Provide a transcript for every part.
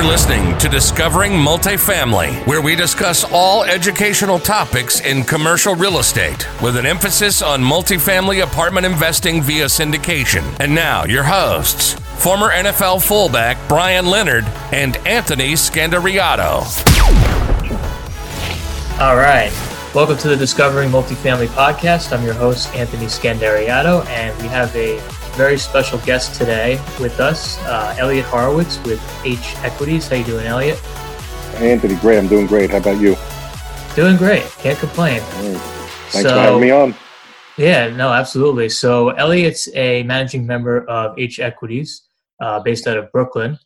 You're listening to Discovering Multifamily, where we discuss all educational topics in commercial real estate with an emphasis on multifamily apartment investing via syndication. And now, your hosts, former NFL fullback Brian Leonard and Anthony Scandariato. All right. Welcome to the Discovering Multifamily podcast. I'm your host, Anthony Scandariato, and we have a very special guest today with us, uh, Elliot Horowitz with H Equities. How you doing, Elliot? Hey, Anthony, great. I'm doing great. How about you? Doing great. Can't complain. Thanks so, for having me on. Yeah, no, absolutely. So Elliot's a managing member of H Equities, uh, based out of Brooklyn.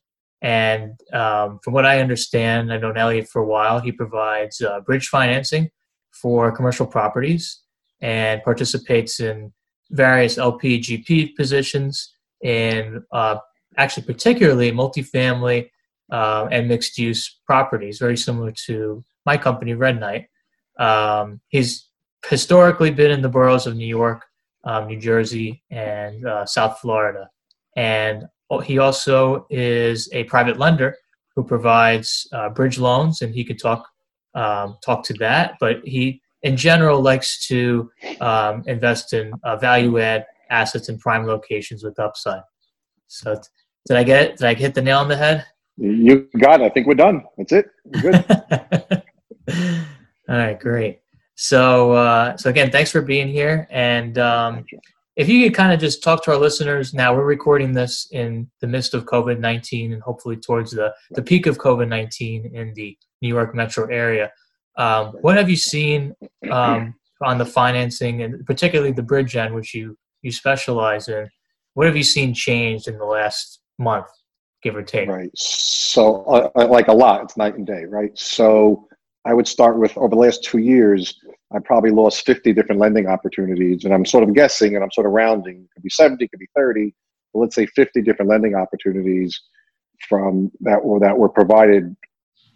And um, from what I understand, I've known Elliot for a while. He provides uh, bridge financing for commercial properties and participates in various LPGP positions in uh, actually particularly multifamily uh, and mixed use properties, very similar to my company, Red Knight. Um, he's historically been in the boroughs of New York, um, New Jersey, and uh, South Florida. And he also is a private lender who provides uh, bridge loans, and he could talk um, talk to that. But he in general likes to um, invest in uh, value add assets in prime locations with upside. So did I get it? Did I hit the nail on the head? You got it. I think we're done. That's it. good. All right, great. So, uh, so again, thanks for being here. And um, if you could kind of just talk to our listeners now, we're recording this in the midst of COVID 19 and hopefully towards the, the peak of COVID 19 in the New York metro area. Um, what have you seen um, on the financing and particularly the bridge end, which you you specialize in? What have you seen changed in the last month, give or take? Right. So, uh, uh, like a lot, it's night and day, right? So, I would start with over the last two years, I probably lost 50 different lending opportunities, and I'm sort of guessing and I'm sort of rounding. It could be 70, it could be 30, but let's say 50 different lending opportunities from that were that were provided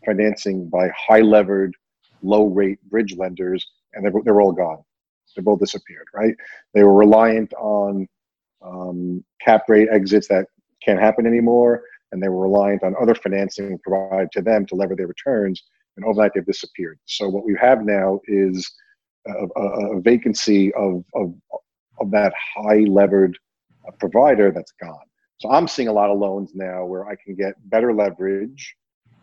financing by high levered low rate bridge lenders, and they're, they're all gone. They've all disappeared, right? They were reliant on um, cap rate exits that can't happen anymore, and they were reliant on other financing provided to them to lever their returns, and overnight they've disappeared. So what we have now is a, a, a vacancy of, of, of that high levered uh, provider that's gone. So I'm seeing a lot of loans now where I can get better leverage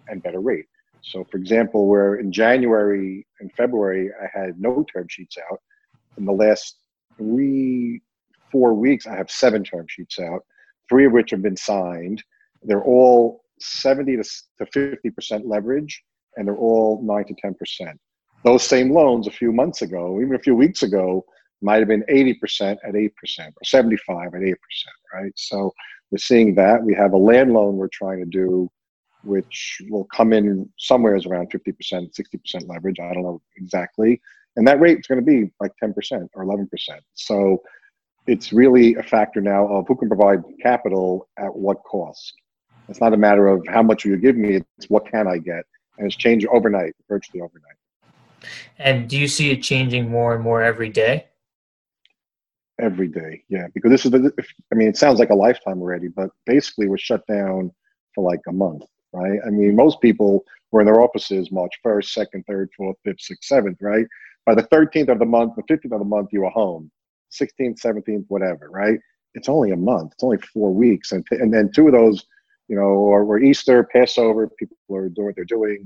and better rate. So, for example, where in January and February I had no term sheets out, in the last three, four weeks I have seven term sheets out, three of which have been signed. They're all 70 to 50% leverage, and they're all 9 to 10%. Those same loans a few months ago, even a few weeks ago, might have been 80% at 8% or 75 at 8%, right? So we're seeing that. We have a land loan we're trying to do which will come in somewhere is around 50%, 60% leverage. I don't know exactly. And that rate is going to be like 10% or 11%. So it's really a factor now of who can provide capital at what cost. It's not a matter of how much will you give me, it's what can I get. And it's changed overnight, virtually overnight. And do you see it changing more and more every day? Every day, yeah. Because this is, the, I mean, it sounds like a lifetime already, but basically we're shut down for like a month right? I mean, most people were in their offices March 1st, 2nd, 3rd, 4th, 5th, 6th, 7th, right? By the 13th of the month, the 15th of the month, you were home. 16th, 17th, whatever, right? It's only a month. It's only four weeks. And, and then two of those, you know, or were Easter, Passover, people are doing what they're doing.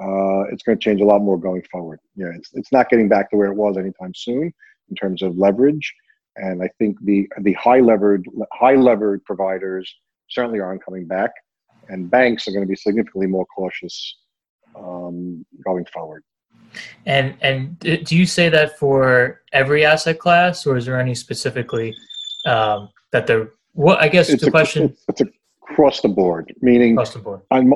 Uh, it's going to change a lot more going forward. Yeah, it's, it's not getting back to where it was anytime soon in terms of leverage. And I think the the high levered high levered providers certainly aren't coming back and banks are going to be significantly more cautious um, going forward. And and do you say that for every asset class, or is there any specifically um, that they're? What I guess it's the a, question. It's across the board, meaning across the board. On,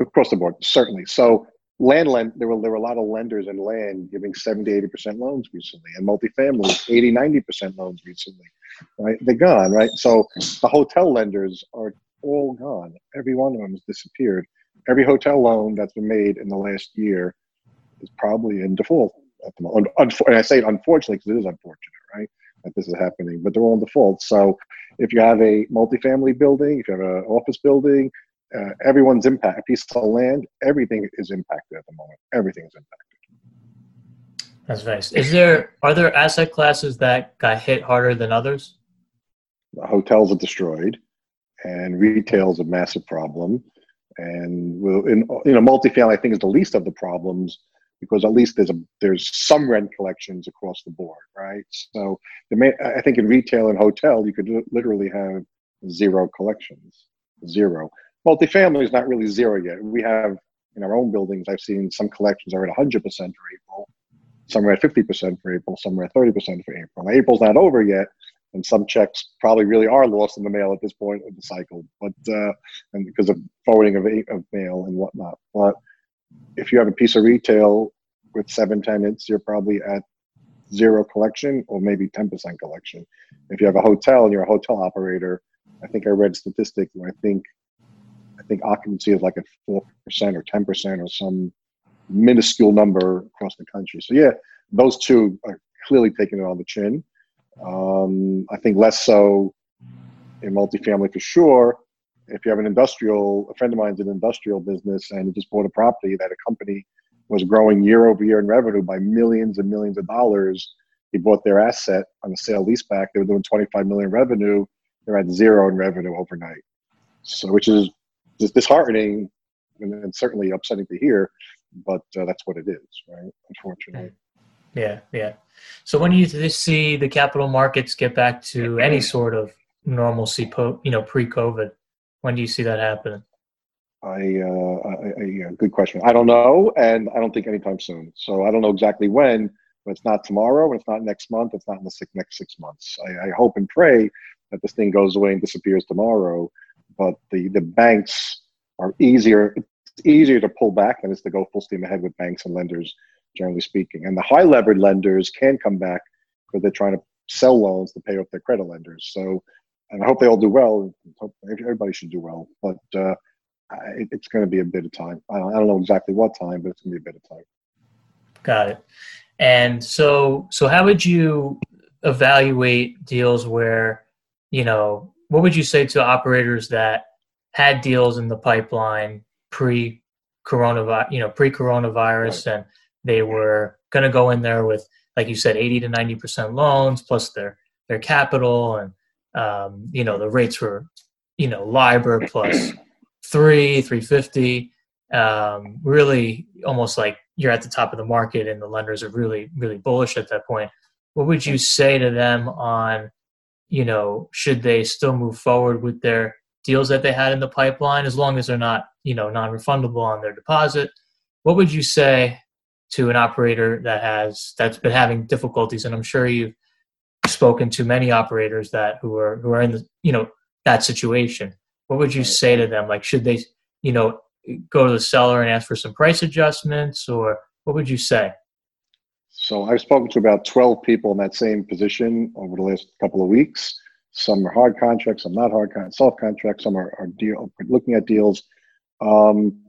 across the board, certainly. So land lend there were there were a lot of lenders in land giving 70 80 percent loans recently and multifamily 80 90 percent loans recently right they're gone right so the hotel lenders are all gone. Every one of them has disappeared. Every hotel loan that's been made in the last year is probably in default at the moment. And I say it unfortunately because it is unfortunate, right? That this is happening, but they're all in default. So if you have a multifamily building, if you have an office building, uh, everyone's impact. A piece of land, everything is impacted at the moment. Everything is impacted. That's nice. Is there are there asset classes that got hit harder than others? The hotels are destroyed, and retail is a massive problem. And in, you know, multifamily, I think, is the least of the problems because at least there's a there's some rent collections across the board, right? So the main, I think in retail and hotel, you could literally have zero collections, zero. Multifamily is not really zero yet. We have in our own buildings, I've seen some collections are at 100% for April, some are at 50% for April, some are at 30% for April. Now, April's not over yet, and some checks probably really are lost in the mail at this point of the cycle, but uh, and because of forwarding of, of mail and whatnot. But if you have a piece of retail with seven tenants, you're probably at zero collection or maybe 10% collection. If you have a hotel and you're a hotel operator, I think I read statistics where I think I think occupancy is like at four percent or ten percent or some minuscule number across the country. So yeah, those two are clearly taking it on the chin. Um, I think less so in multifamily for sure. If you have an industrial, a friend of mine's in industrial business and he just bought a property that a company was growing year over year in revenue by millions and millions of dollars. He bought their asset on a sale leaseback. They were doing 25 million revenue. They're at zero in revenue overnight. So, which is just disheartening and, certainly upsetting to hear, but uh, that's what it is, right? Unfortunately. Yeah, yeah. So when do you see the capital markets get back to any sort of normalcy, po- you know, pre-COVID? When do you see that happening? I, uh, I, I, good question. I don't know, and I don't think anytime soon. So I don't know exactly when, but it's not tomorrow, and it's not next month, it's not in the six, next six months. I, I hope and pray that this thing goes away and disappears tomorrow. But the the banks are easier. It's easier to pull back than it's to go full steam ahead with banks and lenders, generally speaking. And the high levered lenders can come back because they're trying to sell loans to pay off their credit lenders. So, and I hope they all do well. Everybody should do well, but. Uh, it's going to be a bit of time. I don't, I don't know exactly what time, but it's going to be a bit of time. Got it. And so, so how would you evaluate deals where, you know, what would you say to operators that had deals in the pipeline pre coronavirus, you know, pre coronavirus, right. and they were going to go in there with, like you said, 80 to 90% loans plus their, their capital and, um, you know, the rates were, you know, LIBOR plus three, 350. Um, really almost like you're at the top of the market and the lenders are really, really bullish at that point. What would you say to them on, you know, should they still move forward with their deals that they had in the pipeline as long as they're not, you know, non refundable on their deposit? What would you say to an operator that has that's been having difficulties? And I'm sure you've spoken to many operators that who are who are in the you know that situation what would you say to them? Like, should they, you know, go to the seller and ask for some price adjustments, or what would you say? So I've spoken to about 12 people in that same position over the last couple of weeks. Some are hard contracts, some not hard contracts, soft contracts, some are, are deal looking at deals. Um,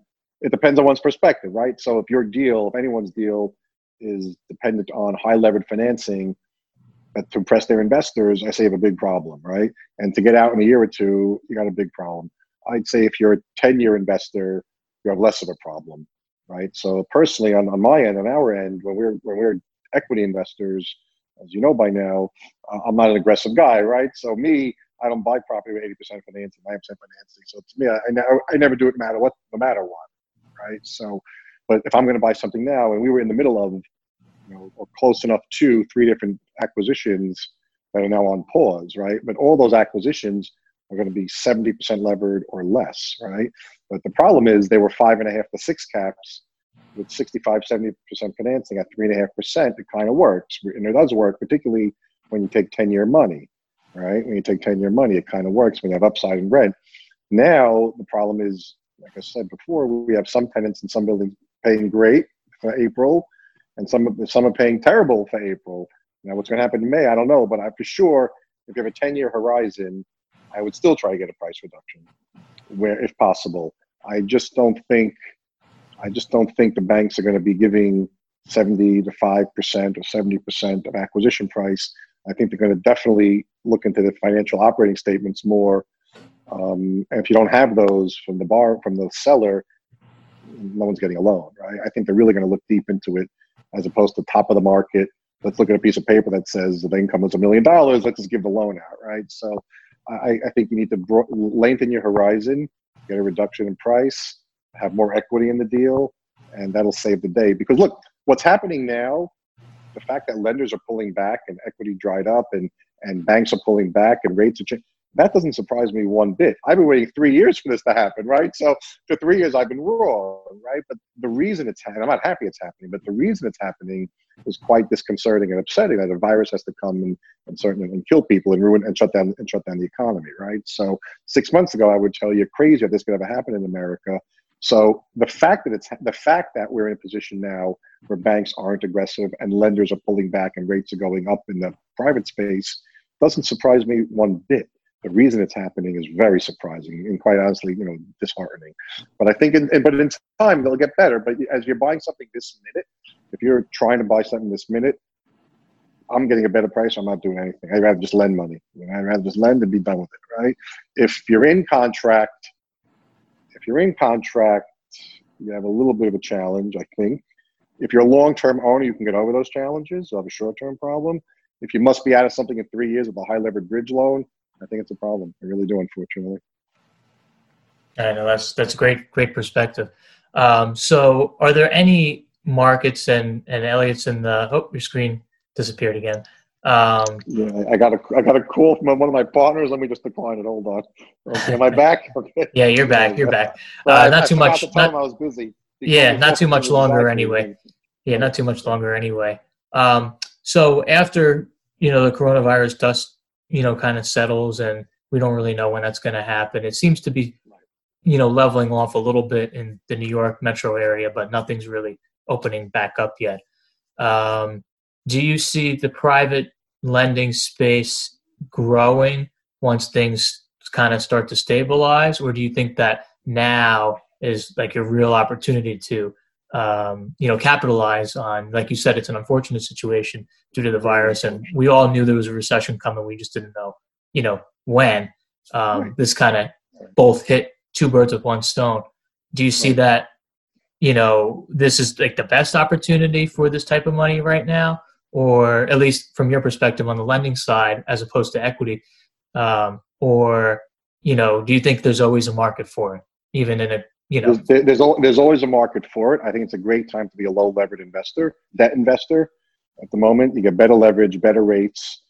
it depends on one's perspective, right? So if your deal, if anyone's deal is dependent on high levered financing, to impress their investors, I say you have a big problem, right? And to get out in a year or two, you got a big problem. I'd say if you're a 10 year investor, you have less of a problem, right? So personally, on, on my end, on our end, when we're when we're equity investors, as you know by now, uh, I'm not an aggressive guy, right? So me, I don't buy property with 80% financing, 90% financing. So to me, I, I never do it no matter what, no matter what, right? So, but if I'm going to buy something now, and we were in the middle of you know, or close enough to three different acquisitions that are now on pause, right? But all those acquisitions are going to be 70% levered or less, right? But the problem is they were five and a half to six caps with 65, 70% financing at three and a half percent. It kind of works. And it does work, particularly when you take 10 year money, right? When you take 10 year money, it kind of works when you have upside in rent. Now, the problem is, like I said before, we have some tenants in some buildings paying great for April and some some are paying terrible for April. Now, what's going to happen in May, I don't know, but I for sure, if you have a ten year horizon, I would still try to get a price reduction, where if possible. I just don't think, I just don't think the banks are going to be giving seventy to five percent or seventy percent of acquisition price. I think they're going to definitely look into the financial operating statements more Um, and if you don't have those from the bar from the seller, no one's getting a loan, right? I think they're really going to look deep into it as opposed to top of the market. Let's look at a piece of paper that says the income is a million dollars. Let's just give the loan out, right? So I, I think you need to bro- lengthen your horizon, get a reduction in price, have more equity in the deal, and that'll save the day. Because look, what's happening now, the fact that lenders are pulling back and equity dried up and, and banks are pulling back and rates are changing, that doesn't surprise me one bit. I've been waiting three years for this to happen, right? So for three years, I've been wrong, right? But the reason it's happening, I'm not happy it's happening, but the reason it's happening is quite disconcerting and upsetting that a virus has to come and, and certainly and kill people and ruin and shut down and shut down the economy, right? So six months ago, I would tell you crazy if this could ever happen in America. So the fact that it's the fact that we're in a position now where banks aren't aggressive and lenders are pulling back and rates are going up in the private space doesn't surprise me one bit the reason it's happening is very surprising and quite honestly, you know, disheartening. But I think, in, but in time they'll get better. But as you're buying something this minute, if you're trying to buy something this minute, I'm getting a better price. I'm not doing anything. I'd rather just lend money. You know, I'd rather just lend and be done with it, right? If you're in contract, if you're in contract, you have a little bit of a challenge, I think. If you're a long-term owner, you can get over those challenges. You have a short-term problem. If you must be out of something in three years with a high levered bridge loan, I think it's a problem. I really do, unfortunately. I know that's that's great, great perspective. Um, so, are there any markets and and Elliot's in the? Oh, your screen disappeared again. Um, yeah, I got a I got a call from one of my partners. Let me just decline it. Hold on. Okay, am I back? Okay. Yeah, you're back. You're back. Uh, not I too much. Not, I was busy. Yeah, not too much longer anyway. Yeah, not too much longer anyway. Um, so after you know the coronavirus dust you know, kind of settles and we don't really know when that's going to happen. It seems to be, you know, leveling off a little bit in the New York metro area, but nothing's really opening back up yet. Um, do you see the private lending space growing once things kind of start to stabilize, or do you think that now is like a real opportunity to um, you know, capitalize on, like you said, it's an unfortunate situation due to the virus, and we all knew there was a recession coming. We just didn't know, you know, when. Um, right. This kind of both hit two birds with one stone. Do you see right. that? You know, this is like the best opportunity for this type of money right now, or at least from your perspective on the lending side, as opposed to equity, um, or you know, do you think there's always a market for it, even in a you know. There's, there's, there's always a market for it. I think it's a great time to be a low levered investor debt investor. At the moment you get better leverage better rates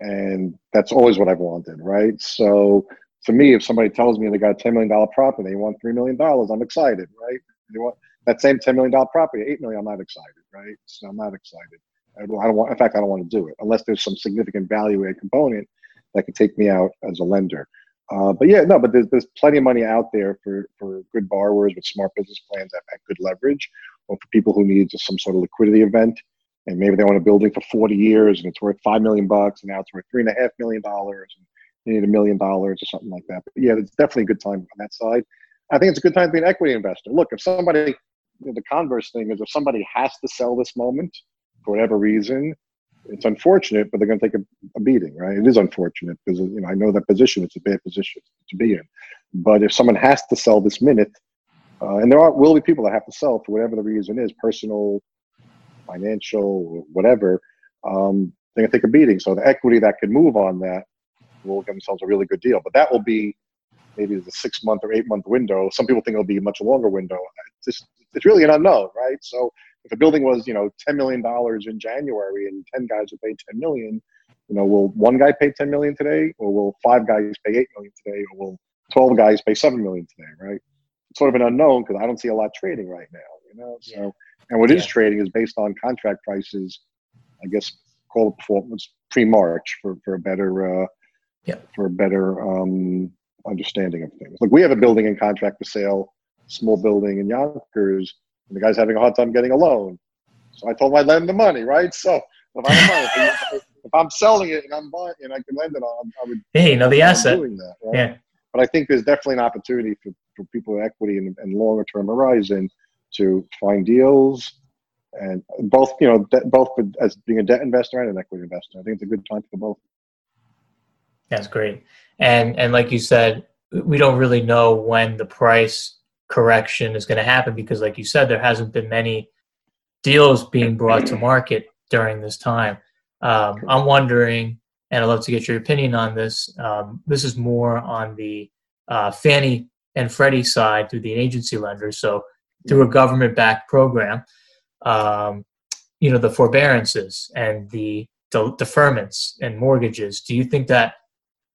and that's always what i've wanted right? So to me if somebody tells me they got a $10 million property they want $3 million i'm excited right? They want that same $10 million property 8 million i'm not excited right? So i'm not excited. I don't want, in fact, I don't want to do it unless there's some significant value add component that could take me out as a lender. Uh, but yeah, no, but there's, there's plenty of money out there for, for good borrowers with smart business plans that have good leverage, or for people who need just some sort of liquidity event, and maybe they own a building for 40 years and it's worth five million bucks, and now it's worth three and a half million dollars, and they need a million dollars or something like that. But yeah, it's definitely a good time on that side. I think it's a good time to be an equity investor. Look, if somebody, you know, the converse thing is if somebody has to sell this moment for whatever reason, it's unfortunate, but they're going to take a, a, beating, right? It is unfortunate because you know I know that position; it's a bad position to be in. But if someone has to sell this minute, uh, and there are will be people that have to sell for whatever the reason is, personal, financial, whatever, um, they're going to take a beating. So the equity that can move on that will give themselves a really good deal. But that will be maybe the six month or eight month window. Some people think it'll be a much longer window. It's, just, it's really an unknown, right? So if a building was you know ten million dollars in January and ten guys would pay ten million, you know, will one guy pay ten million today, or will five guys pay eight million today, or will twelve guys pay seven million today? Right? It's sort of an unknown because I don't see a lot trading right now. You know, so yeah. and what yeah. is trading is based on contract prices. I guess call it performance pre-March for for a better uh, yeah. for a better um, understanding of things. Like we have a building in contract for sale, small building in Yonkers and the guy's having a hard time getting a loan. So I told him I'd lend the money, right? So if I'm, if I'm selling it and I'm buying and I can lend it on, I would. Hey, you know the asset. Doing that, right? Yeah. But I think there's definitely an opportunity for, for people with equity and, and longer term horizon to find deals and both, you know, de- both as being a debt investor and an equity investor. I think it's a good time for both. That's great. And and like you said, we don't really know when the price correction is going to happen because, like you said, there hasn't been many deals being brought to market during this time. Um, I'm wondering, and I'd love to get your opinion on this. Um, this is more on the uh, Fannie and Freddie side through the agency lenders. So through a government-backed program, um, you know, the forbearances and the de- deferments and mortgages. Do you think that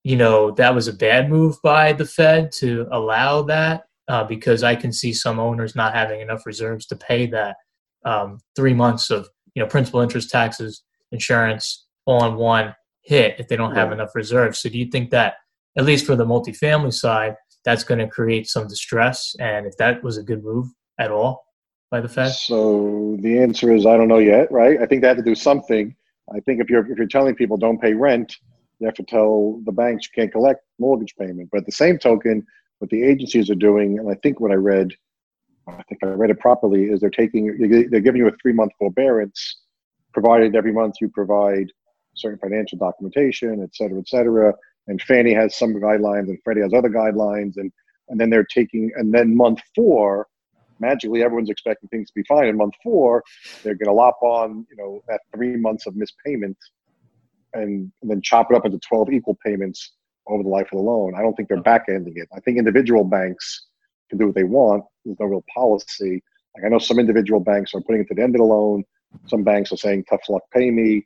you know that was a bad move by the Fed to allow that? Uh, because I can see some owners not having enough reserves to pay that um, three months of you know principal, interest, taxes, insurance all in one hit if they don't have enough reserves. So do you think that at least for the multifamily side, that's going to create some distress? And if that was a good move at all by the Fed? So the answer is I don't know yet, right? I think they have to do something. I think if you're if you're telling people don't pay rent, you have to tell the banks you can't collect mortgage payment. But at the same token, what the agencies are doing, and I think what I read, I think I read it properly, is they're taking they're giving you a three month forbearance, provided every month you provide certain financial documentation, et cetera, et cetera. And Fannie has some guidelines, and Freddie has other guidelines, and and then they're taking, and then month four, magically everyone's expecting things to be fine. In month four, they're going to lop on, you know, that three months of missed and, and then chop it up into twelve equal payments over the life of the loan. I don't think they're back ending it. I think individual banks can do what they want. There's no real policy. Like I know some individual banks are putting it to the end of the loan. Some banks are saying, tough luck, pay me.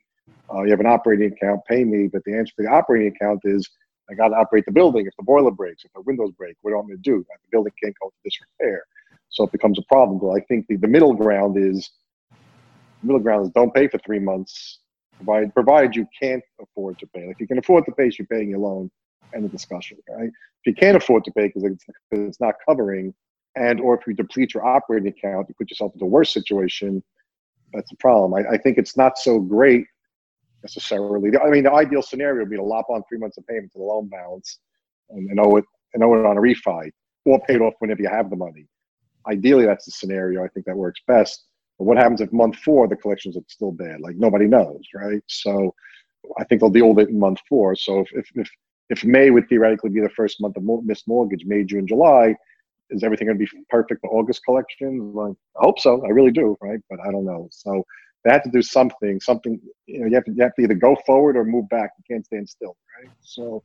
Uh, you have an operating account, pay me. But the answer to the operating account is, I got to operate the building. If the boiler breaks, if the windows break, what do I want me to do? The building can't go into disrepair. So it becomes a problem. But I think the, the middle ground is, middle ground is don't pay for three months, provide, provided you can't afford to pay. Like if you can afford to pay, you're paying your loan end of discussion, right? If you can't afford to pay because it's, it's not covering, and or if you deplete your operating account, you put yourself in a worse situation. That's a problem. I, I think it's not so great necessarily. I mean, the ideal scenario would be to lop on three months of payment to the loan balance and, and owe it and owe it on a refi or paid off whenever you have the money. Ideally, that's the scenario. I think that works best. But what happens if month four the collections are still bad? Like nobody knows, right? So I think they'll deal with it in month four. So if, if, if if May would theoretically be the first month of missed mortgage, May, June, July, is everything going to be perfect for August collections? Like, I hope so. I really do, right? But I don't know. So they have to do something. Something you know, you have to you have to either go forward or move back. You can't stand still, right? So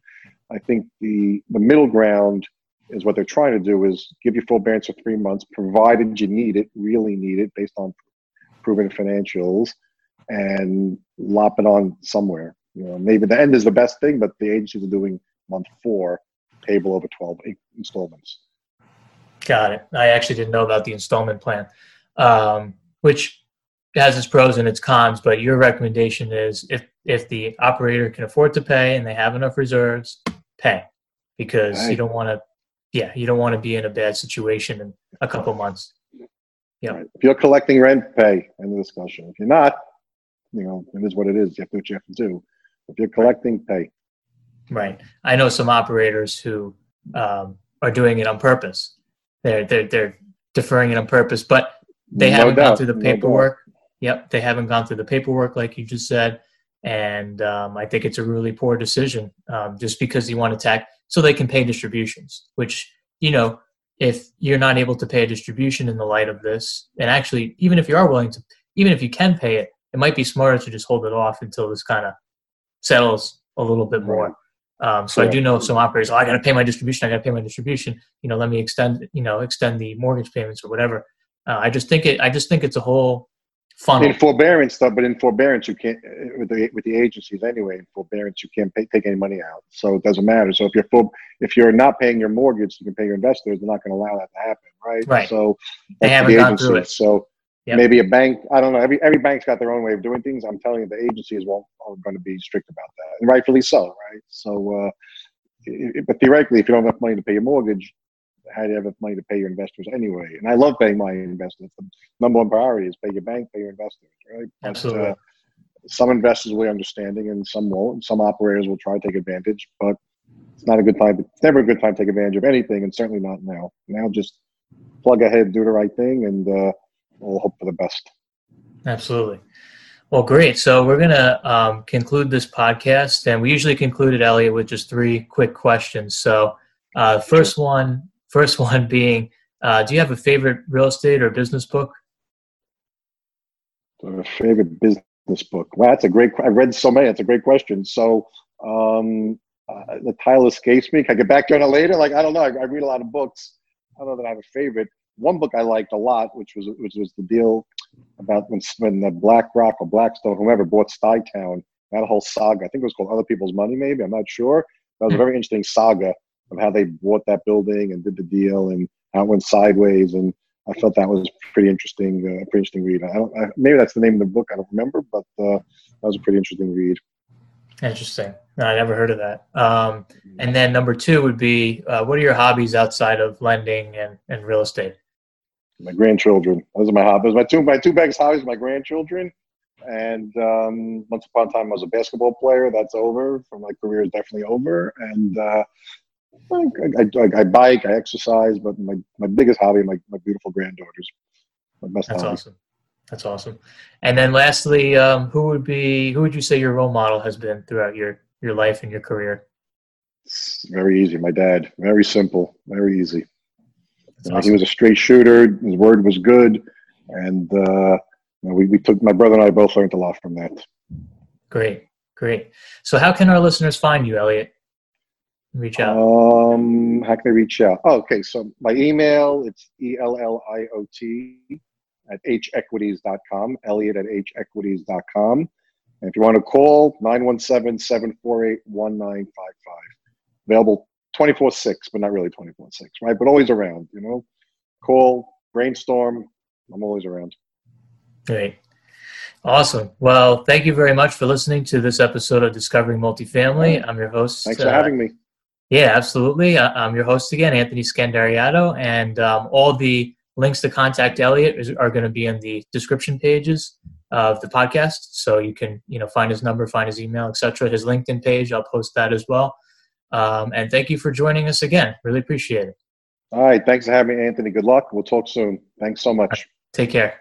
I think the the middle ground is what they're trying to do is give you forbearance for three months, provided you need it, really need it, based on proven financials, and lop it on somewhere. You know, maybe the end is the best thing, but the agencies are doing month four payable over 12 installments. Got it. I actually didn't know about the installment plan, um, which has its pros and its cons. But your recommendation is if if the operator can afford to pay and they have enough reserves, pay because right. you don't want to. Yeah, you don't want to be in a bad situation in a couple months. Yeah. Right. If you're collecting rent, pay. End of discussion. If you're not, you know, it is what it is. You have to do what you have to do. If you're collecting, pay. Right. I know some operators who um, are doing it on purpose. They're they're they're deferring it on purpose, but they no haven't doubt. gone through the paperwork. No yep, they haven't gone through the paperwork like you just said, and um, I think it's a really poor decision. Um, just because you want to tax so they can pay distributions, which you know if you're not able to pay a distribution in the light of this, and actually even if you are willing to, even if you can pay it, it might be smarter to just hold it off until this kind of settles a little bit more. Um, so. I do know some operators. Oh, I got to pay my distribution. I got to pay my distribution. You know, let me extend. You know, extend the mortgage payments or whatever. Uh, I just think it. I just think it's a whole funnel. In forbearance, though, but in forbearance, you can't uh, with the with the agencies anyway. In forbearance, you can't pay, take any money out, so it doesn't matter. So if you're full, if you're not paying your mortgage, you can pay your investors. They're not going to allow that to happen, right? Right. So they haven't the gone through it. So Yep. Maybe a bank. I don't know. Every every bank's got their own way of doing things. I'm telling you, the agencies won't are going to be strict about that, and rightfully so, right? So, uh, it, but theoretically, if you don't have money to pay your mortgage, how do you have money to pay your investors anyway? And I love paying my investors. The number one priority is pay your bank, pay your investors, right? Absolutely. But, uh, some investors will be understanding, and some won't. Some operators will try to take advantage, but it's not a good time. It's never a good time to take advantage of anything, and certainly not now. Now, just plug ahead, do the right thing, and uh, we'll hope for the best. Absolutely. Well, great. So we're going to um, conclude this podcast, and we usually conclude it, Elliot, with just three quick questions. So Uh, first one, first one being, uh, do you have a favorite real estate or business book? A favorite business book? Wow, that's a great. I've read so many. That's a great question. So um, uh, the title escapes me. Can I get back to on it later? Like I don't know. I, I, read a lot of books. I don't know that I have a favorite. One book I liked a lot, which was which was the deal about when when the BlackRock or Blackstone, whoever bought Stuytown. That whole saga. I think it was called Other People's Money. Maybe I'm not sure. That was a hmm. very interesting saga of how they bought that building and did the deal and how it went sideways. And I felt that was pretty interesting. Uh, pretty interesting read. I don't. I, maybe that's the name of the book. I don't remember, but uh, that was a pretty interesting read. Interesting. No, I never heard of that. Um, and then number two would be, uh, what are your hobbies outside of lending and, and real estate? My grandchildren. Those are my hobbies. My two my two biggest hobbies. My grandchildren. And um, once upon a time, I was a basketball player. That's over. For my career is definitely over. And uh, I, I, I, bike, I exercise, but my, my biggest hobby, my, my beautiful granddaughters. My best That's hobby. awesome. That's awesome. And then lastly, um, who would be who would you say your role model has been throughout your your life and your career? It's very easy. My dad. Very simple. Very easy. Awesome. He was a straight shooter. His word was good, and uh, we we took my brother and I both learned a lot from that. Great, great. So, how can our listeners find you, Elliot? Reach out. Um, how can they reach out? Oh, okay, so my email it's e l l i o t at hequities.com, Elliot at hequities.com. And if you want to call, 917 748 1955. Available 24 6, but not really 24 6, right? But always around, you know? Call, brainstorm. I'm always around. Great. Awesome. Well, thank you very much for listening to this episode of Discovering Multifamily. I'm your host. Thanks for uh, having me. Yeah, absolutely. I'm your host again, Anthony Scandariato, and um, all the links to contact Elliot is, are going to be in the description pages of the podcast, so you can you know find his number, find his email, etc. His LinkedIn page, I'll post that as well. Um, and thank you for joining us again. Really appreciate it. All right, thanks for having me, Anthony. Good luck. We'll talk soon. Thanks so much. Take care.